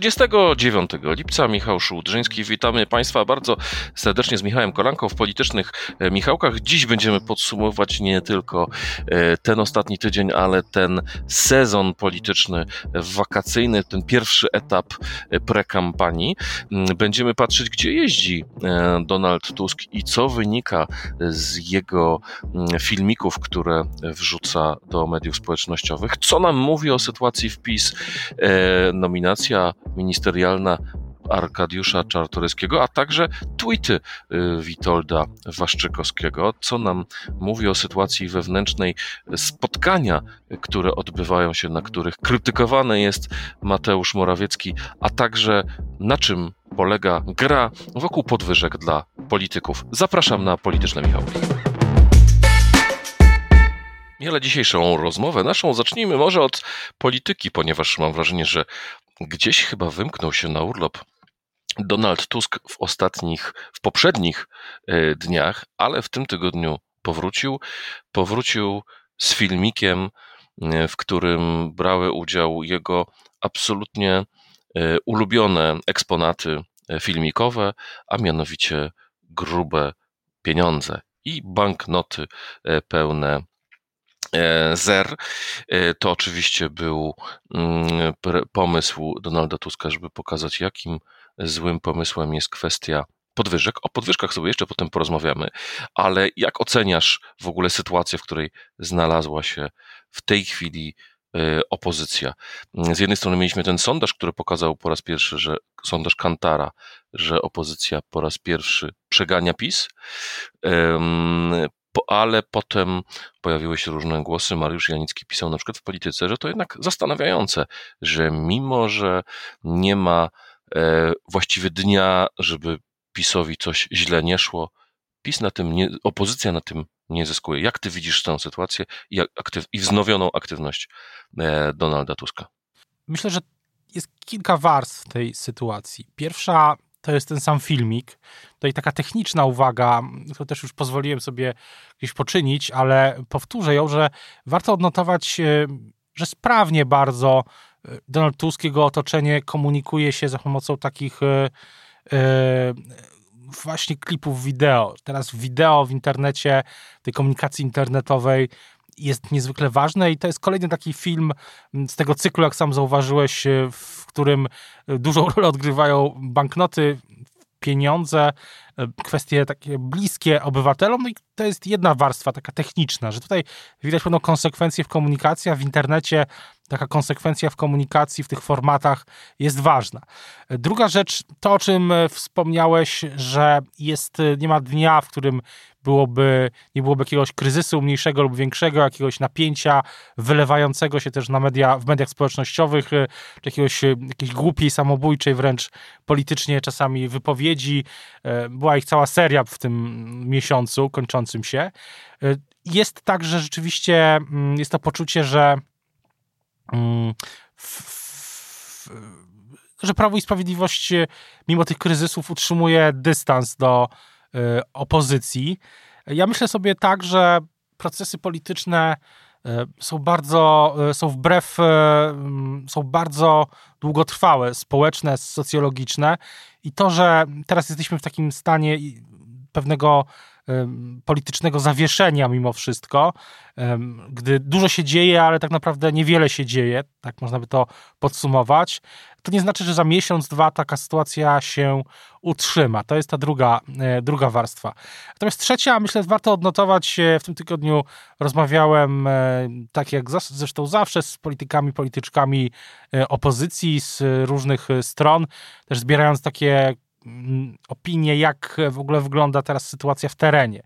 29 lipca Michał Szułdrzyński. Witamy Państwa bardzo serdecznie z Michałem Kolanką w Politycznych e, Michałkach. Dziś będziemy podsumować nie tylko e, ten ostatni tydzień, ale ten sezon polityczny wakacyjny, ten pierwszy etap e, prekampanii. Mm, będziemy patrzeć, gdzie jeździ Donald Tusk i co wynika z jego mm, filmików, które wrzuca do mediów społecznościowych. Co nam mówi o sytuacji w PiS? Nominacja ministerialna Arkadiusza Czartoryskiego, a także tweety y, Witolda Waszczykowskiego, co nam mówi o sytuacji wewnętrznej spotkania, które odbywają się, na których krytykowany jest Mateusz Morawiecki, a także na czym polega gra wokół podwyżek dla polityków. Zapraszam na Polityczne Michałki. Ale dzisiejszą rozmowę naszą zacznijmy może od polityki, ponieważ mam wrażenie, że Gdzieś chyba wymknął się na urlop Donald Tusk w ostatnich, w poprzednich e, dniach, ale w tym tygodniu powrócił. Powrócił z filmikiem, e, w którym brały udział jego absolutnie e, ulubione eksponaty filmikowe, a mianowicie grube pieniądze i banknoty pełne zer. E, to oczywiście był mm, pomysł Donalda Tuska, żeby pokazać, jakim złym pomysłem jest kwestia podwyżek. O podwyżkach sobie jeszcze potem porozmawiamy, ale jak oceniasz w ogóle sytuację, w której znalazła się w tej chwili e, opozycja? Z jednej strony mieliśmy ten sondaż, który pokazał po raz pierwszy, że sondaż Kantara, że opozycja po raz pierwszy przegania PiS ale potem pojawiły się różne głosy. Mariusz Janicki pisał na przykład w polityce, że to jednak zastanawiające, że mimo, że nie ma e, właściwie dnia, żeby PiSowi coś źle nie szło, PiS na tym, nie, opozycja na tym nie zyskuje. Jak ty widzisz tę sytuację i, aktyw, i wznowioną aktywność e, Donalda Tuska? Myślę, że jest kilka warstw tej sytuacji. Pierwsza to jest ten sam filmik. Tutaj taka techniczna uwaga, to też już pozwoliłem sobie gdzieś poczynić, ale powtórzę ją, że warto odnotować, e, że sprawnie bardzo e, Donald Tusk, jego otoczenie komunikuje się za pomocą takich e, właśnie klipów wideo. Teraz wideo w internecie, tej komunikacji internetowej jest niezwykle ważne i to jest kolejny taki film z tego cyklu, jak sam zauważyłeś, w którym dużą rolę odgrywają banknoty, pieniądze, kwestie takie bliskie obywatelom, no i to jest jedna warstwa, taka techniczna, że tutaj widać pewną konsekwencję w komunikacji, a w internecie taka konsekwencja w komunikacji w tych formatach jest ważna. Druga rzecz, to o czym wspomniałeś, że jest, nie ma dnia, w którym byłoby, nie byłoby jakiegoś kryzysu mniejszego lub większego, jakiegoś napięcia wylewającego się też na media, w mediach społecznościowych, jakiegoś, jakiejś głupiej, samobójczej wręcz politycznie czasami wypowiedzi. Była ich cała seria w tym miesiącu kończącym się. Jest tak, że rzeczywiście mm, jest to poczucie, że mm, że Prawo i Sprawiedliwość mimo tych kryzysów utrzymuje dystans do Y, opozycji. Ja myślę sobie tak, że procesy polityczne y, są bardzo, y, są wbrew, są bardzo długotrwałe, społeczne, socjologiczne i to, że teraz jesteśmy w takim stanie pewnego politycznego zawieszenia mimo wszystko, gdy dużo się dzieje, ale tak naprawdę niewiele się dzieje, tak można by to podsumować, to nie znaczy, że za miesiąc, dwa taka sytuacja się utrzyma. To jest ta druga, e, druga warstwa. Natomiast trzecia, myślę, warto odnotować, w tym tygodniu rozmawiałem, e, tak jak zresztą zawsze, z politykami, polityczkami e, opozycji z różnych stron, też zbierając takie Mm, opinię, jak w ogóle wygląda teraz sytuacja w terenie.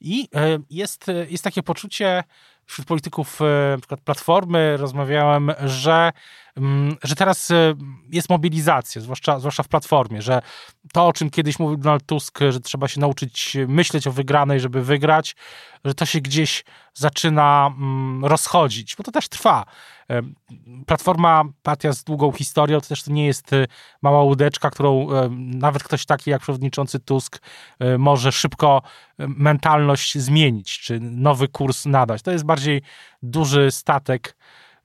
I e, jest, jest takie poczucie wśród polityków e, np. Platformy, rozmawiałem, że, mm, że teraz e, jest mobilizacja, zwłaszcza, zwłaszcza w Platformie, że to, o czym kiedyś mówił Donald Tusk, że trzeba się nauczyć myśleć o wygranej, żeby wygrać, że to się gdzieś zaczyna mm, rozchodzić, bo to też trwa. Platforma, partia z długą historią, to też nie jest mała łódeczka, którą nawet ktoś taki jak przewodniczący Tusk może szybko mentalność zmienić, czy nowy kurs nadać. To jest bardziej duży statek,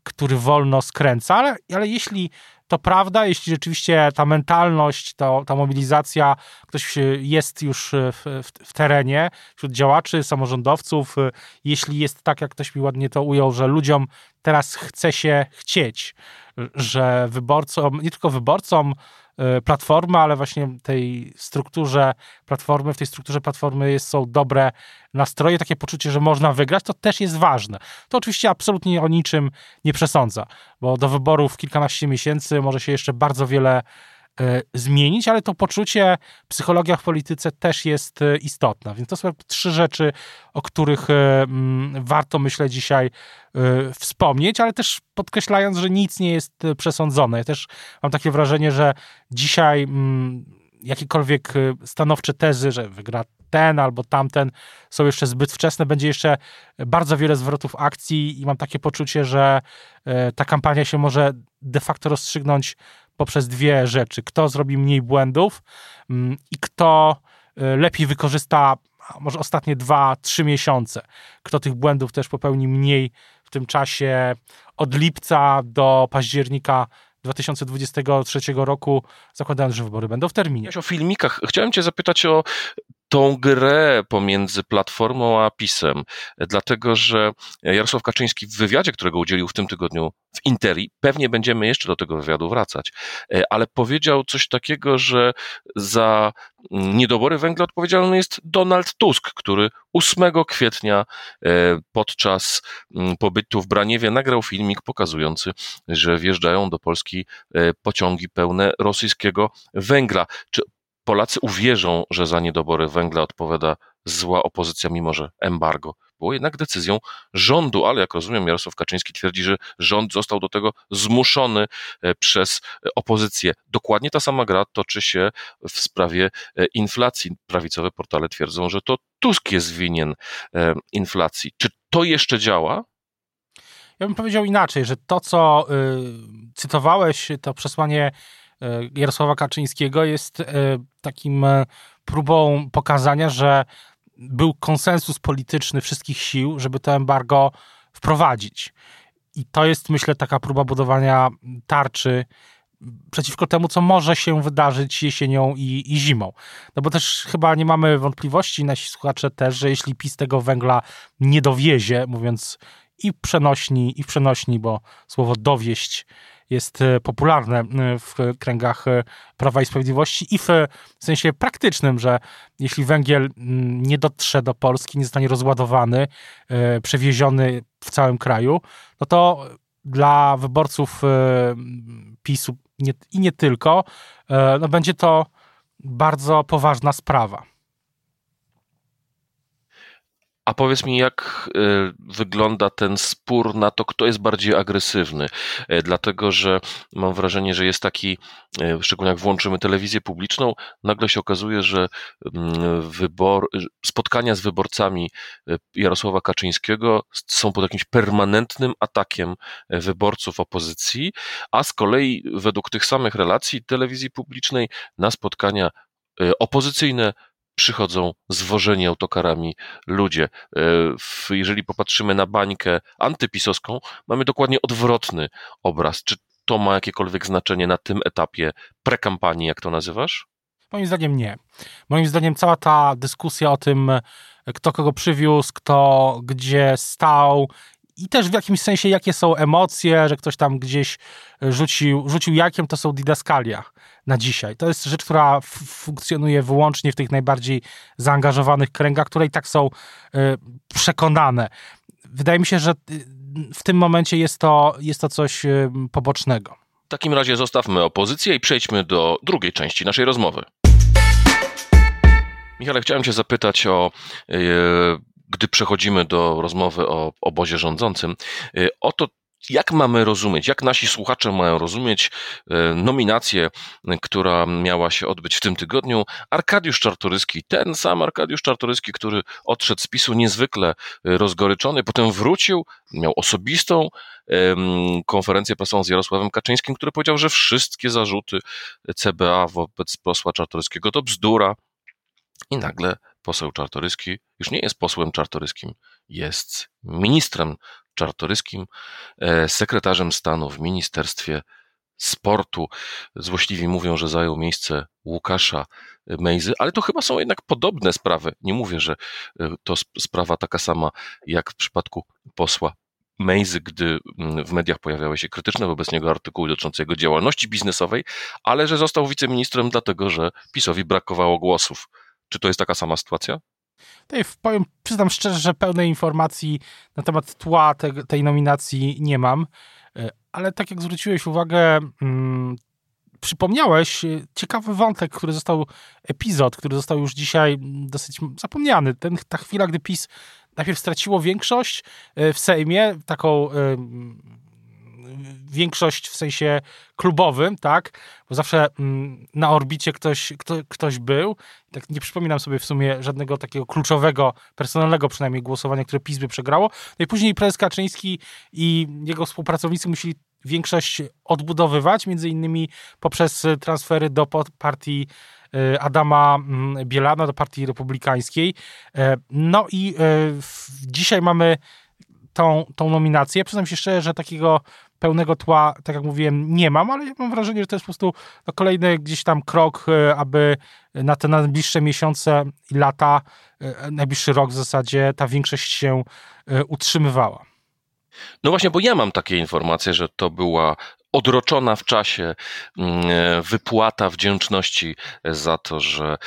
który wolno skręca, ale, ale jeśli to prawda, jeśli rzeczywiście ta mentalność, to, ta mobilizacja, ktoś jest już w, w, w, terenie, wśród działaczy, samorządowców, jeśli jest tak, jak ktoś mi ładnie to ujął, że ludziom teraz chce się chcieć, że wyborcom, nie tylko wyborcom, Y, platformy, ale właśnie tej strukturze platformy, w tej strukturze platformy jest, są dobre nastroje, takie poczucie, że można wygrać, to też jest ważne. To oczywiście absolutnie o niczym nie przesądza, bo do wyborów kilkanaście miesięcy może się jeszcze bardzo wiele zmienić, ale to poczucie, psychologia w polityce też jest e, istotna. Więc to są trzy rzeczy, o których e, mm, warto, myślę, dzisiaj wspomnieć, ale też podkreślając, że nic nie jest przesądzone. Ja też mam takie wrażenie, że dzisiaj mm, jakiekolwiek stanowcze tezy, że wygra ten albo tamten, są jeszcze zbyt wczesne. Będzie jeszcze bardzo wiele zwrotów akcji i mam takie poczucie, że ta kampania się może de facto rozstrzygnąć poprzez dwie rzeczy. Kto zrobi mniej błędów mm, i kto y, lepiej wykorzysta może ostatnie dwa, trzy miesiące. Kto tych błędów też popełni mniej w tym czasie od lipca do października 2023 roku, zakładając, że wybory będą w terminie. O filmikach. Chciałem Cię zapytać o tą grę pomiędzy Platformą a PiSem, dlatego że Jarosław Kaczyński w wywiadzie, którego udzielił w tym tygodniu w Interi, pewnie będziemy jeszcze do tego wywiadu wracać, e, ale powiedział coś takiego, że za niedobory węgla odpowiedzialny jest Donald Tusk, który 8 kwietnia e, podczas pobytu w Braniewie nagrał filmik pokazujący, że wjeżdżają do Polski e, pociągi pełne rosyjskiego węgla. Czy Polacy uwierzą, że za niedobory węgla odpowiada zła opozycja, mimo że embargo było jednak decyzją rządu, ale jak rozumiem, Jarosław Kaczyński twierdzi, że rząd został do tego zmuszony e, przez opozycję. Dokładnie ta sama gra toczy się w sprawie e, inflacji. Prawicowe portale twierdzą, że to Tusk jest winien e, inflacji. Czy to jeszcze działa? Ja bym powiedział inaczej, że to, co cytowałeś, to przesłanie E, Jarosława Kaczyńskiego jest e, takim e, próbą pokazania, że był konsensus polityczny wszystkich sił, żeby to embargo wprowadzić. I to jest, myślę, taka próba budowania tarczy przeciwko temu, co może się wydarzyć jesienią i, i, zimą. No bo też chyba nie mamy wątpliwości, nasi słuchacze też, że jeśli PiS tego węgla nie dowiezie, mówiąc i przenośni, i przenośni, bo słowo dowieść jest e, popularne e, w kręgach e, Prawa i Sprawiedliwości i w sensie praktycznym, że jeśli węgiel mm, nie dotrze do Polski, nie zostanie rozładowany, przewieziony w całym kraju, no to dla wyborców PiSu nie, i nie tylko, no będzie to bardzo poważna sprawa. A powiedz mi, jak e, wygląda ten spór na to, kto jest bardziej agresywny? E, dlatego, że mam wrażenie, że jest taki, e, szczególnie jak włączymy telewizję publiczną, nagle się okazuje, że mm, wybor, spotkania z wyborcami Jarosława Kaczyńskiego są pod jakimś permanentnym atakiem wyborców opozycji, a z kolei według tych samych relacji telewizji publicznej na spotkania opozycyjne przychodzą zwożeni autokarami ludzie. E, jeżeli popatrzymy na bańkę antypisowską, mamy dokładnie odwrotny obraz. Czy to ma jakiekolwiek znaczenie na tym etapie prekampanii, jak to nazywasz? Moim zdaniem nie. Moim zdaniem cała ta dyskusja o tym, kto kogo przywiózł, kto gdzie stał i też w jakimś sensie jakie są emocje, że ktoś tam gdzieś rzucił, rzucił jakiem, to są didaskalia na dzisiaj. To jest rzecz, która funkcjonuje wyłącznie w tych najbardziej zaangażowanych kręgach, które i tak są y, przekonane. Wydaje mi się, że y, w tym momencie jest to, jest to coś y, pobocznego. W takim razie zostawmy opozycję i przejdźmy do drugiej części naszej rozmowy. Michale, chciałem Cię zapytać o gdy przechodzimy do rozmowy o obozie rządzącym, o to, jak mamy rozumieć, jak nasi słuchacze mają rozumieć e, nominację, która miała się odbyć w tym tygodniu? Arkadiusz Czartoryski, ten sam Arkadiusz Czartoryski, który odszedł z PiSu niezwykle rozgoryczony, potem wrócił, miał osobistą konferencję prasową z Jarosławem Kaczyńskim, który powiedział, że wszystkie zarzuty CBA wobec posła Czartoryskiego to bzdura. I nagle poseł Czartoryski już nie jest posłem Czartoryskim, jest ministrem Czartoryskim, e, sekretarzem stanu w Ministerstwie Sportu. Złośliwi mówią, że zajął miejsce Łukasza Mejzy, ale to chyba są jednak podobne sprawy. Nie mówię, że e, to sprawa taka sama jak w przypadku posła Mejzy, gdy mm, w mediach pojawiały się krytyczne wobec niego artykuły dotyczące jego działalności biznesowej, ale że został wiceministrem dlatego, że PiSowi brakowało głosów. Czy to jest taka sama sytuacja? Tutaj powiem, przyznam szczerze, że pełnej informacji na temat tła te, tej nominacji nie mam, e, ale tak jak zwróciłeś uwagę, hmm, przypomniałeś e, ciekawy wątek, który został, epizod, który został już dzisiaj dosyć zapomniany. Ten, ta chwila, gdy PiS najpierw straciło większość e, w Sejmie, taką większość w sensie klubowym, tak? Bo zawsze mm, na orbicie ktoś, kto, ktoś był. Tak nie przypominam sobie w sumie żadnego takiego kluczowego, personalnego przynajmniej głosowania, które PiS by przegrało. No i później prezes Kaczyński i jego współpracownicy musieli większość odbudowywać, między innymi poprzez transfery do partii e, Adama mm, Bielana, do partii republikańskiej. E, no i e, dzisiaj mamy tą, tą nominację. Przyznam się szczerze, że takiego pełnego tła, tak jak mówiłem, nie mam, ale mam wrażenie, że to jest po prostu kolejny gdzieś tam krok, e, aby na te najbliższe miesiące i lata, e, najbliższy rok w zasadzie, ta większość się e, utrzymywała. No właśnie, bo ja mam takie informacje, że to była odroczona w czasie mm, wypłata wdzięczności za to, że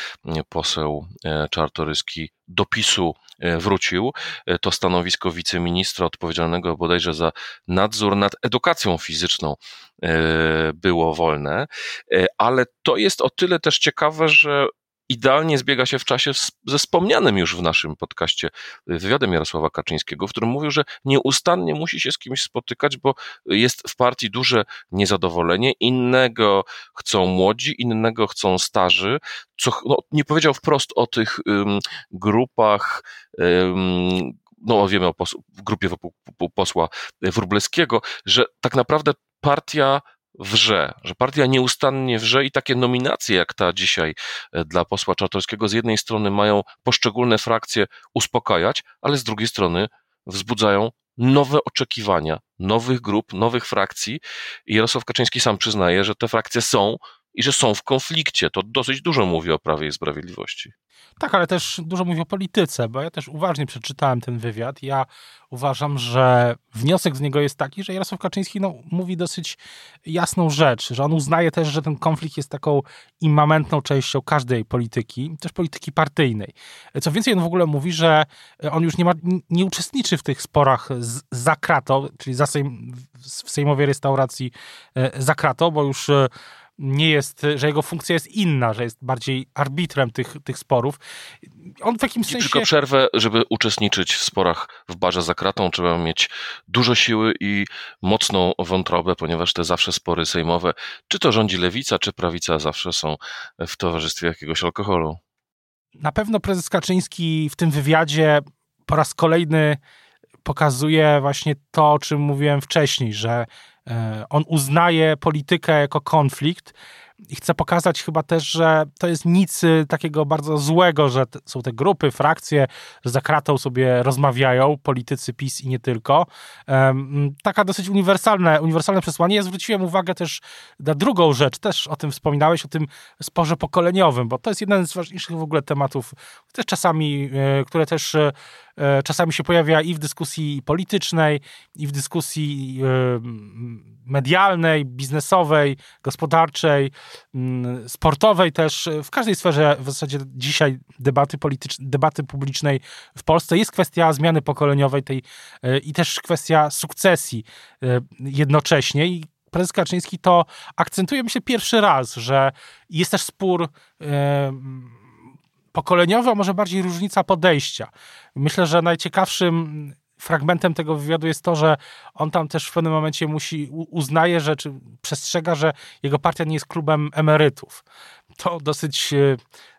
poseł Czartoryski do PiSu E, wrócił. E, to stanowisko wiceministra odpowiedzialnego bodajże za nadzór nad edukacją fizyczną e, było wolne, ale to jest o tyle też ciekawe, że idealnie zbiega się w czasie ze wspomnianym już w naszym podcaście wywiadem Jarosława Kaczyńskiego, w którym mówił, że nieustannie musi się z kimś spotykać, bo jest w partii duże niezadowolenie. Innego chcą młodzi, innego chcą starzy. Co, no, nie powiedział wprost o tych grupach. No wiemy o pos- grupie posła Wróblewskiego, że tak naprawdę partia wrze, że partia nieustannie wrze i takie nominacje jak ta dzisiaj e, dla posła Czartorskiego z jednej strony mają poszczególne frakcje uspokajać, ale z drugiej strony wzbudzają nowe oczekiwania nowych grup, nowych frakcji. I Jarosław Kaczyński sam przyznaje, że te frakcje są i że są w konflikcie. To dosyć dużo mówi o Prawie i Sprawiedliwości. Tak, ale też dużo mówi o polityce, bo ja też uważnie przeczytałem ten wywiad. Ja uważam, że wniosek z niego jest taki, że Jarosław Kaczyński no, mówi dosyć jasną rzecz, że on uznaje też, że ten konflikt jest taką immamentną częścią każdej polityki, też polityki partyjnej. Co więcej, on w ogóle mówi, że on już nie, ma, nie uczestniczy w tych sporach z, za kratą, czyli za sejm, w sejmowej restauracji e, za kratą, bo już e, nie jest, że jego funkcja jest inna, że jest bardziej arbitrem tych, tych sporów. On w takim sensie... Tylko przerwę, żeby uczestniczyć w sporach w barze za kratą, trzeba mieć dużo siły i mocną wątrobę, ponieważ te zawsze spory sejmowe, czy to rządzi lewica, czy prawica, zawsze są w towarzystwie jakiegoś alkoholu. Na pewno prezes Kaczyński w tym wywiadzie po raz kolejny pokazuje właśnie to, o czym mówiłem wcześniej, że on uznaje politykę jako konflikt, i chcę pokazać chyba też, że to jest nic y, takiego bardzo złego, że są te grupy, frakcje, że za kratą sobie rozmawiają politycy PiS i nie tylko. Taka dosyć uniwersalne, uniwersalne przesłanie. Ja zwróciłem uwagę też na drugą rzecz, też o tym wspominałeś, o tym sporze pokoleniowym, bo to jest jeden z ważniejszych w ogóle tematów, też czasami, e, które też e, e, czasami się pojawia i w dyskusji politycznej, i w dyskusji medialnej, biznesowej, gospodarczej. Mm, sportowej też, w każdej sferze w zasadzie dzisiaj debaty debaty publicznej w Polsce. Jest kwestia zmiany pokoleniowej tej e, i też kwestia sukcesji e, jednocześnie. I prezes Kaczyński to akcentuje. Myślę pierwszy raz, że jest też spór e, pokoleniowy, a może bardziej różnica podejścia. Myślę, że najciekawszym fragmentem tego wywiadu jest to, że on tam też w pewnym momencie musi, uznaje, że czy przestrzega, że jego partia nie jest klubem emerytów. To dosyć,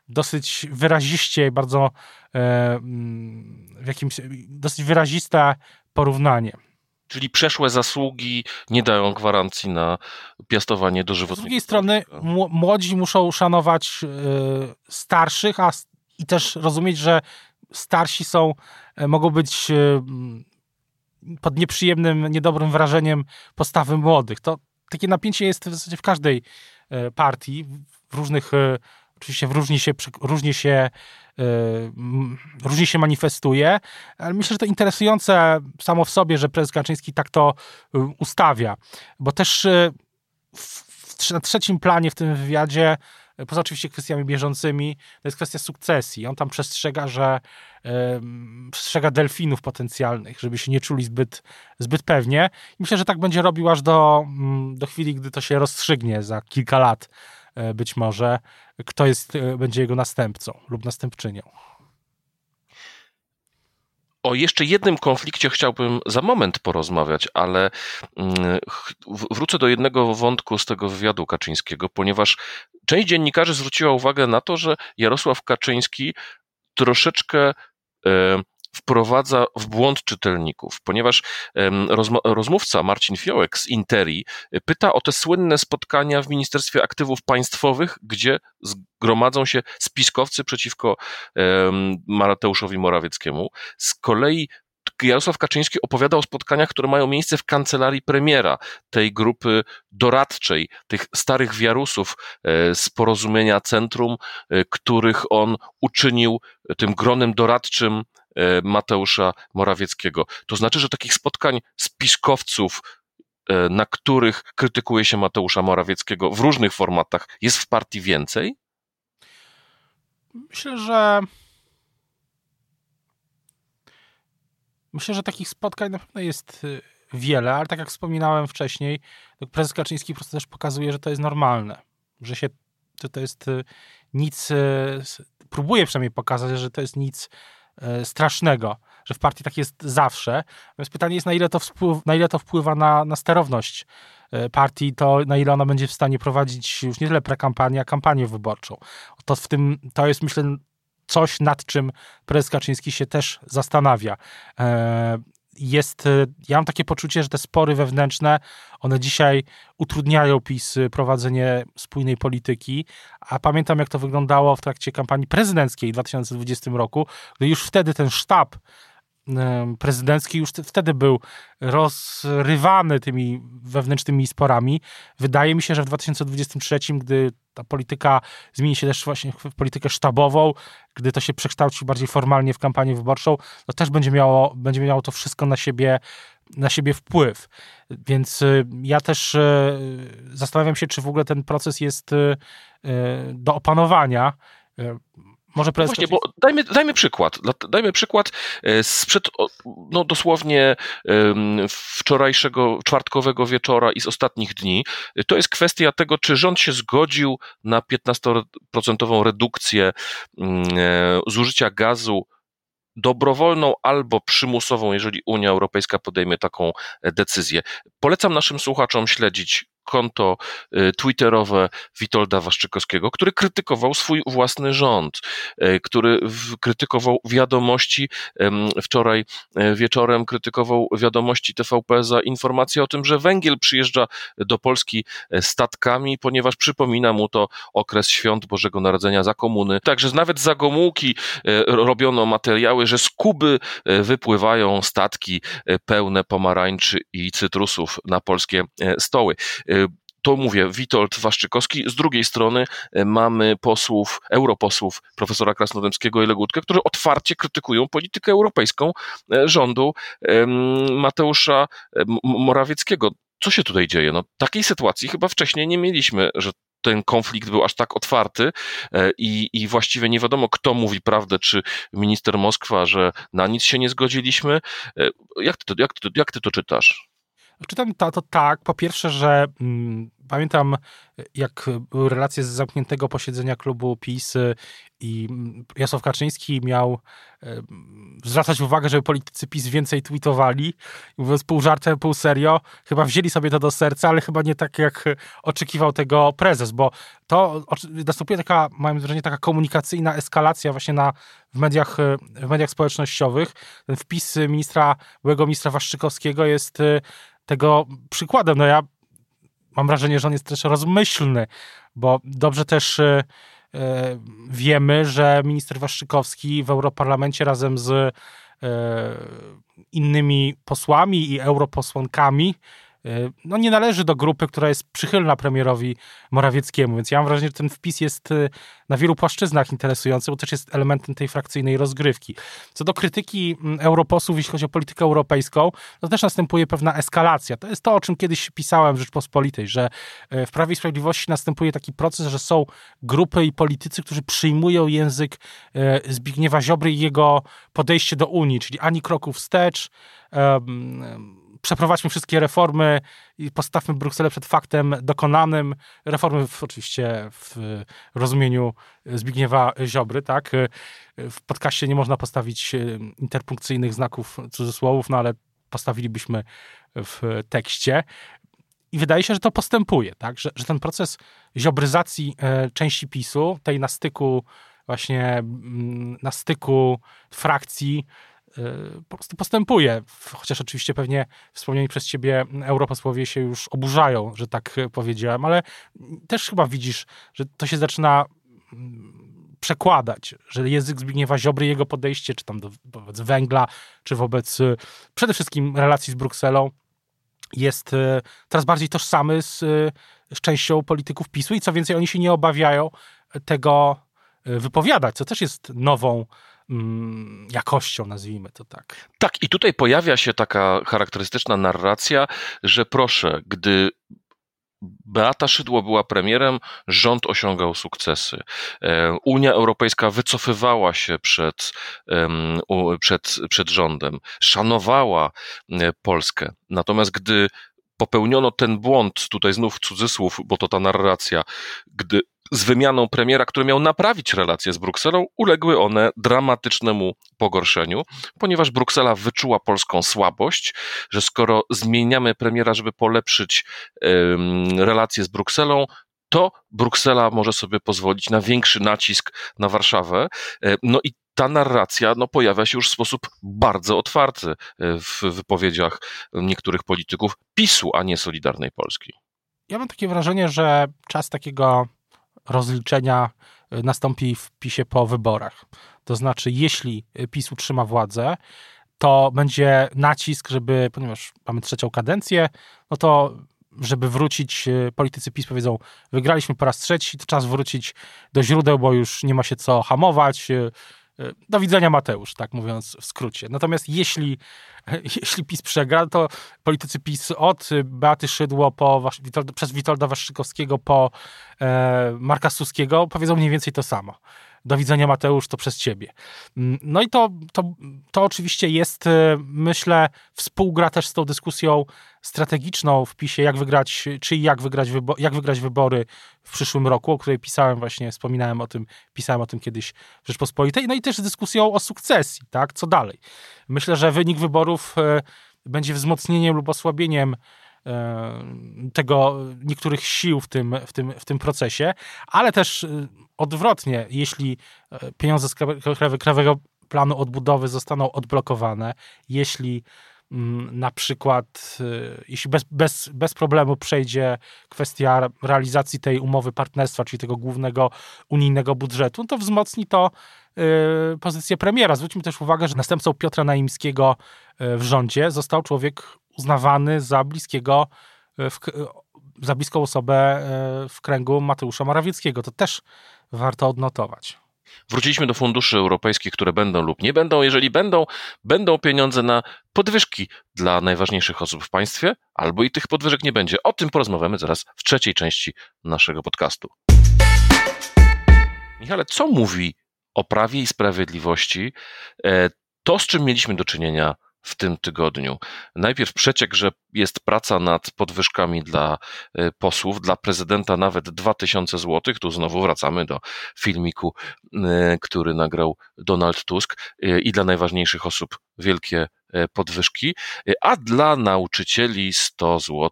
dosyć wyraziście, bardzo e, mm, w jakimś, dosyć wyraziste porównanie. Czyli przeszłe zasługi nie dają gwarancji na piastowanie dożywotniego. Z drugiej strony młodzi muszą szanować e, starszych, a i też rozumieć, że starsi są, e, mogą być e, pod nieprzyjemnym, niedobrym wrażeniem postawy młodych. To takie napięcie jest w zasadzie w każdej partii, w różnych, oczywiście w różnie się, różnie się różnie się manifestuje, ale myślę, że to interesujące samo w sobie, że prezes Kaczyński tak to ustawia, bo też w, na trzecim planie w tym wywiadzie poza oczywiście kwestiami bieżącymi, to jest kwestia sukcesji. On tam przestrzega, że przestrzega delfinów potencjalnych, żeby się nie czuli zbyt, zbyt pewnie. I myślę, że tak będzie robił aż do, do chwili, gdy to się rozstrzygnie za kilka lat być może, kto jest, e, będzie jego następcą lub następczynią. O jeszcze jednym konflikcie chciałbym za moment porozmawiać, ale mm, wrócę do jednego wątku z tego wywiadu Kaczyńskiego, ponieważ część dziennikarzy zwróciła uwagę na to, że Jarosław Kaczyński troszeczkę e, wprowadza w błąd czytelników, ponieważ rozmówca Marcin Fiołek z Interi pyta o te słynne spotkania w Ministerstwie Aktywów Państwowych, gdzie zgromadzą się spiskowcy przeciwko Mateuszowi Morawieckiemu. Z kolei Jarosław Kaczyński opowiada o spotkaniach, które mają miejsce w kancelarii premiera, tej grupy doradczej, tych starych wiarusów e, z porozumienia centrum, e, których on uczynił tym gronem doradczym E, Mateusza Morawieckiego. To znaczy, że takich spotkań spiskowców, e, na których krytykuje się Mateusza Morawieckiego w różnych formatach, jest w partii więcej? Myślę, że. Myślę, że takich spotkań na pewno jest y, wiele, ale tak jak wspominałem wcześniej, prezes Kaczyński po prostu też pokazuje, że to jest normalne, że się, że to jest y, nic, y, próbuje przynajmniej pokazać, że to jest nic E, strasznego, że w partii tak jest zawsze. Więc pytanie jest, na ile to, wpływ, na ile to wpływa na, na sterowność e, partii, to na ile ona będzie w stanie prowadzić już nie tyle prekampanię, a kampanię wyborczą. To, w tym, to jest, myślę, coś, nad czym prezes Kaczyński się też zastanawia. E, jest, y, ja mam takie poczucie, że te spory wewnętrzne, one dzisiaj utrudniają PiS y, prowadzenie spójnej polityki, a pamiętam jak to wyglądało w trakcie kampanii prezydenckiej w 2020 roku, gdy już wtedy ten sztab prezydencki już wtedy był rozrywany tymi wewnętrznymi sporami. Wydaje mi się, że w 2023, gdy ta polityka zmieni się też właśnie w politykę sztabową, gdy to się przekształci bardziej formalnie w kampanię wyborczą, to też będzie miało, będzie miało to wszystko na siebie, na siebie wpływ. Więc y, ja też y, zastanawiam się, czy w ogóle ten proces jest y, do opanowania może prezes Właśnie, bo dajmy, dajmy przykład. Dajmy przykład e, sprzed no, dosłownie wczorajszego, czwartkowego wieczora i z ostatnich dni. To jest kwestia tego, czy rząd się zgodził na 15% redukcję mm, e, zużycia gazu dobrowolną albo przymusową, jeżeli Unia Europejska podejmie taką e, decyzję. Polecam naszym słuchaczom śledzić konto y, twitterowe Witolda Waszczykowskiego, który krytykował swój własny rząd, y, który krytykował wiadomości, wczoraj y, wieczorem krytykował wiadomości TVP za informację o tym, że węgiel przyjeżdża do Polski statkami, ponieważ przypomina mu to okres świąt Bożego Narodzenia za komuny. Także nawet za Gomułki robiono materiały, że z Kuby wypływają statki pełne pomarańczy i cytrusów na polskie stoły to mówię, Witold Waszczykowski. Z drugiej strony e, mamy posłów, europosłów profesora Krasnodębskiego i Legutkę, którzy otwarcie krytykują politykę europejską e, rządu Mateusza e, Morawieckiego. Co się tutaj dzieje? No, takiej sytuacji chyba wcześniej nie mieliśmy, że ten konflikt był aż tak otwarty i, i właściwie nie wiadomo, kto mówi prawdę, czy minister Moskwa, że na nic się nie zgodziliśmy. Jak ty to, jak ty, jak ty to czytasz? Czytam to, to tak, po pierwsze, że mm, pamiętam, jak były relacje z zamkniętego posiedzenia klubu PiS i Jasław Kaczyński miał e, zwracać uwagę, żeby politycy PiS więcej tweetowali. Mówiąc pół żartem, pół serio, chyba wzięli sobie to do serca, ale chyba nie tak, jak oczekiwał tego prezes, bo to następuje taka, mam wrażenie, taka komunikacyjna eskalacja właśnie na, w, mediach, w mediach społecznościowych. Ten wpis ministra, byłego ministra Waszczykowskiego jest e, tego przykładem. No ja mam wrażenie, że on jest też rozmyślny, bo dobrze też e, e, wiemy, że minister Waszczykowski w Europarlamencie razem z e, innymi posłami i europosłankami no nie należy do grupy, która jest przychylna premierowi Morawieckiemu, więc ja mam wrażenie, że ten wpis jest e, na wielu płaszczyznach interesujący, bo też jest elementem tej frakcyjnej rozgrywki. Co do krytyki mm, europosłów, jeśli chodzi o politykę europejską, to też następuje pewna eskalacja. To jest to, o czym kiedyś pisałem w Rzeczpospolitej, że e, w Prawie i Sprawiedliwości następuje taki proces, że są grupy i politycy, którzy przyjmują język Zbigniewa Ziobry i jego podejście do Unii, czyli ani kroku wstecz, przeprowadźmy wszystkie reformy i postawmy Brukselę przed faktem dokonanym. Reformy w, oczywiście w rozumieniu Zbigniewa Ziobry, tak? W podcaście nie można postawić e, interpunkcyjnych znaków cudzysłowów, no ale postawilibyśmy w tekście. I wydaje się, że to postępuje, tak? Że, że ten proces ziobryzacji e, części PiSu, tej na styku właśnie na styku frakcji po prostu postępuje. Chociaż oczywiście pewnie wspomnieni przez ciebie europosłowie się już oburzają, że tak powiedziałem, ale też chyba widzisz, że to się zaczyna mm, przekładać, że język Zbigniewa Ziobry, jego podejście, czy tam do, wobec węgla, czy wobec y, przede wszystkim relacji z Brukselą, jest y, coraz bardziej tożsamy z, z częścią polityków PiSu i co więcej, oni się nie obawiają tego wypowiadać, co też jest nową jakością, nazwijmy to tak. Tak, i tutaj pojawia się taka charakterystyczna narracja, że proszę, gdy Beata Szydło była premierem, rząd osiągał sukcesy. E, Unia Europejska wycofywała się przed, przed, przed rządem, szanowała e, Polskę. Natomiast gdy popełniono ten błąd, tutaj znów cudzysłów, bo to ta narracja, gdy z wymianą premiera, który miał naprawić relacje z Brukselą, uległy one dramatycznemu pogorszeniu, ponieważ Bruksela wyczuła polską słabość, że skoro zmieniamy premiera, żeby polepszyć um, relacje z Brukselą, to Bruksela może sobie pozwolić na większy nacisk na Warszawę. E, no i ta narracja no, pojawia się już w sposób bardzo otwarty e, w wypowiedziach niektórych polityków PiSu, a nie Solidarnej Polski. Ja mam takie wrażenie, że czas takiego rozliczenia y, nastąpi w PiSie po wyborach. To znaczy, jeśli PiS utrzyma władzę, to będzie nacisk, żeby, ponieważ mamy trzecią kadencję, no to żeby wrócić, y, politycy PiS powiedzą, wygraliśmy po raz trzeci, to czas wrócić do źródeł, bo już nie ma się co hamować, y, do widzenia Mateusz, tak mówiąc w skrócie. Natomiast jeśli, jeśli PiS przegra, to politycy PiS od Beaty Szydło po, przez Witolda Waszczykowskiego po e, Marka Suskiego powiedzą mniej więcej to samo do widzenia Mateusz, to przez ciebie. Mm, no i to, to, to oczywiście jest, e, myślę, współgra też z tą dyskusją strategiczną w PiSie, jak wygrać, czy jak wygrać, wybo- jak wygrać wybory w przyszłym roku, o której pisałem właśnie, wspominałem o tym, pisałem o tym kiedyś w Rzeczpospolitej, no i też z dyskusją o sukcesji, tak, co dalej. Myślę, że wynik wyborów e, będzie wzmocnieniem lub osłabieniem tego niektórych sił w tym, w tym, w tym procesie, ale też e, odwrotnie, jeśli e, pieniądze z Krajowego Planu Odbudowy zostaną odblokowane, jeśli mm, na przykład, jeśli bez, bez, bez problemu przejdzie kwestia realizacji tej umowy partnerstwa, czyli tego głównego unijnego budżetu, to wzmocni to pozycję premiera. Zwróćmy też uwagę, że następcą Piotra Naimskiego w rządzie został człowiek uznawany za bliskiego, e, w, e, za bliską osobę e, w kręgu Mateusza Morawieckiego. To też warto odnotować. Wróciliśmy do funduszy europejskich, które będą lub nie będą. Jeżeli będą, będą pieniądze na podwyżki dla najważniejszych osób w państwie, albo i tych podwyżek nie będzie. O tym porozmawiamy zaraz w trzeciej części naszego podcastu. Michale, co mówi o prawie i sprawiedliwości to, z czym mieliśmy do czynienia w tym tygodniu. Najpierw przeciek, że jest praca nad podwyżkami dla e, posłów, dla prezydenta nawet 2000 zł. Tu znowu wracamy do filmiku, e, który nagrał Donald Tusk e, i dla najważniejszych osób wielkie podwyżki, a dla nauczycieli 100 zł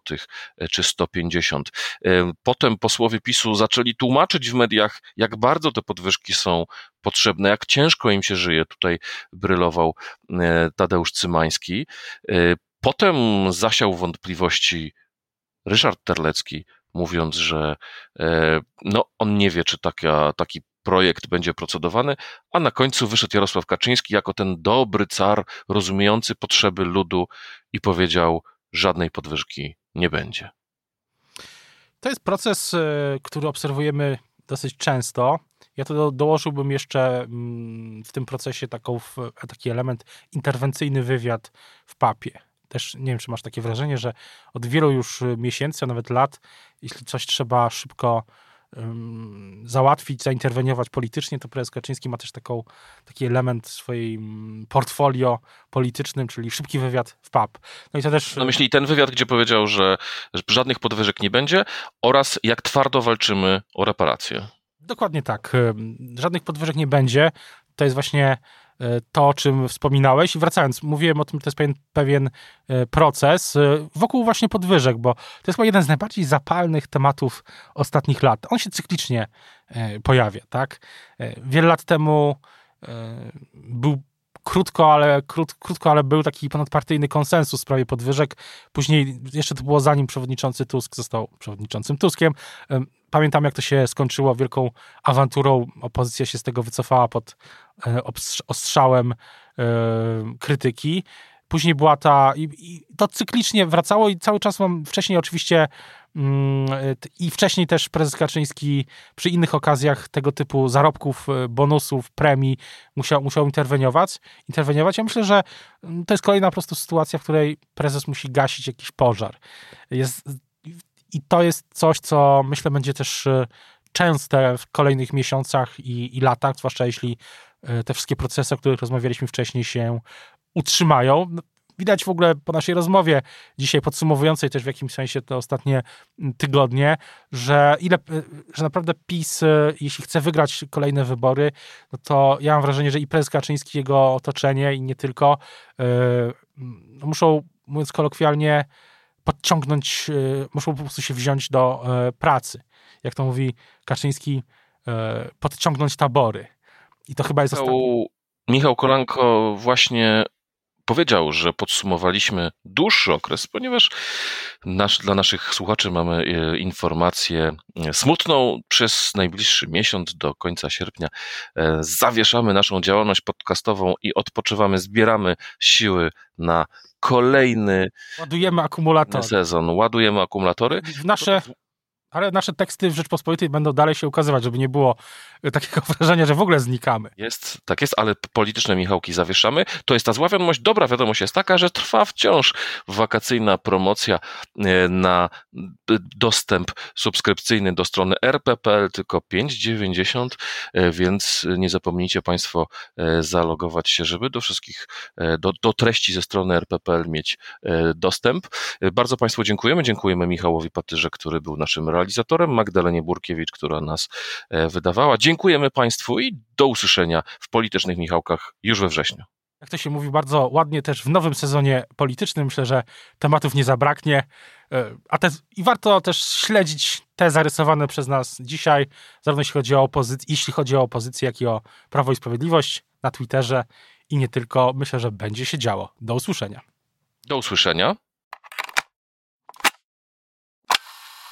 czy 150. Potem posłowie PiSu zaczęli tłumaczyć w mediach, jak bardzo te podwyżki są potrzebne, jak ciężko im się żyje. Tutaj brylował Tadeusz Cymański. Potem zasiał wątpliwości Ryszard Terlecki, mówiąc, że e, no, on nie wie, czy taka, taki projekt będzie procedowany, a na końcu wyszedł Jarosław Kaczyński jako ten dobry car, rozumiejący potrzeby ludu i powiedział: żadnej podwyżki nie będzie. To jest proces, e, który obserwujemy dosyć często. Ja to dołożyłbym jeszcze mm, w tym procesie taką, taki element interwencyjny wywiad w papie też nie wiem, czy masz takie wrażenie, że od wielu już miesięcy, a nawet lat, jeśli coś trzeba szybko um, załatwić, zainterweniować politycznie, to prezes Kaczyński ma też taką, taki element w swoim portfolio politycznym, czyli szybki wywiad w pub. No i to też... No myśli ten wywiad, gdzie powiedział, że żadnych podwyżek nie będzie oraz jak twardo walczymy o reparacje. Dokładnie tak. Żadnych podwyżek nie będzie. To jest właśnie to, o czym wspominałeś. I wracając, mówiłem o tym, to jest pewien, pewien e, proces e, wokół właśnie podwyżek, bo to jest chyba jeden z najbardziej zapalnych tematów ostatnich lat. On się cyklicznie pojawia, tak? Wiele lat temu był krótko, ale, krót, krótko, ale był taki ponadpartyjny konsensus w sprawie podwyżek. Później, jeszcze to było zanim przewodniczący Tusk został przewodniczącym Tuskiem, pamiętam, jak to się skończyło wielką awanturą. Opozycja się z tego wycofała pod e, ostrzałem e, krytyki. Później była ta. I, I, to cyklicznie wracało, i cały czas mam wcześniej oczywiście. Mm, I wcześniej też prezes Kaczyński przy innych okazjach tego typu zarobków, e, bonusów, premii musiał, musiał interweniować. interweniować. Ja myślę, że mm, to jest kolejna po prostu sytuacja, w której prezes musi gasić jakiś pożar. Jest i to jest coś, co myślę będzie też e, częste w kolejnych miesiącach i, i latach, zwłaszcza jeśli e, te wszystkie procesy, o których rozmawialiśmy wcześniej, się utrzymają. Widać w ogóle po naszej rozmowie dzisiaj podsumowującej też w jakimś sensie te ostatnie tygodnie, że ile, e, że naprawdę PiS, jeśli chce wygrać kolejne wybory, no to ja mam wrażenie, że i prezes Kaczyński, jego otoczenie i nie tylko, no muszą, mówiąc kolokwialnie, podciągnąć, e, muszą po prostu się wziąć do e, pracy. Jak to mówi Kaczyński, e, podciągnąć tabory. I to chyba jest Michał, ostatni. Michał Kolanko właśnie powiedział, że podsumowaliśmy dłuższy okres, ponieważ nasz, dla naszych słuchaczy mamy informację smutną. Przez najbliższy miesiąc do końca sierpnia zawieszamy naszą działalność podcastową i odpoczywamy, zbieramy siły na kolejny Ładujemy akumulatory. sezon. Ładujemy akumulatory. W nasze, ale nasze teksty w Rzeczpospolitej będą dalej się ukazywać, żeby nie było takiego wrażenia, że w ogóle znikamy. Jest, tak jest, ale polityczne Michałki zawieszamy. To jest ta zła wiadomość. Dobra wiadomość jest taka, że trwa wciąż wakacyjna promocja e, na dostęp subskrypcyjny do strony rppl, tylko 5,90, e, więc nie zapomnijcie Państwo e, zalogować się, żeby do wszystkich, do, do treści ze strony rppl mieć dostęp. Bardzo Państwu dziękujemy. Dziękujemy Michałowi Patyrze, który był naszym realizatorem, Magdalenie Burkiewicz, która nas wydawała. Dziękujemy Państwu i do usłyszenia w politycznych Michałkach już we wrześniu. Jak to się mówi bardzo ładnie też w nowym sezonie politycznym, myślę, że tematów nie zabraknie. E, a te, I warto też śledzić te zarysowane przez nas dzisiaj, zarówno jeśli chodzi o opozycję, jeśli chodzi o opozycję, jak i o Prawo i Sprawiedliwość na Twitterze i nie tylko. Myślę, że będzie się działo. Do usłyszenia. Do usłyszenia.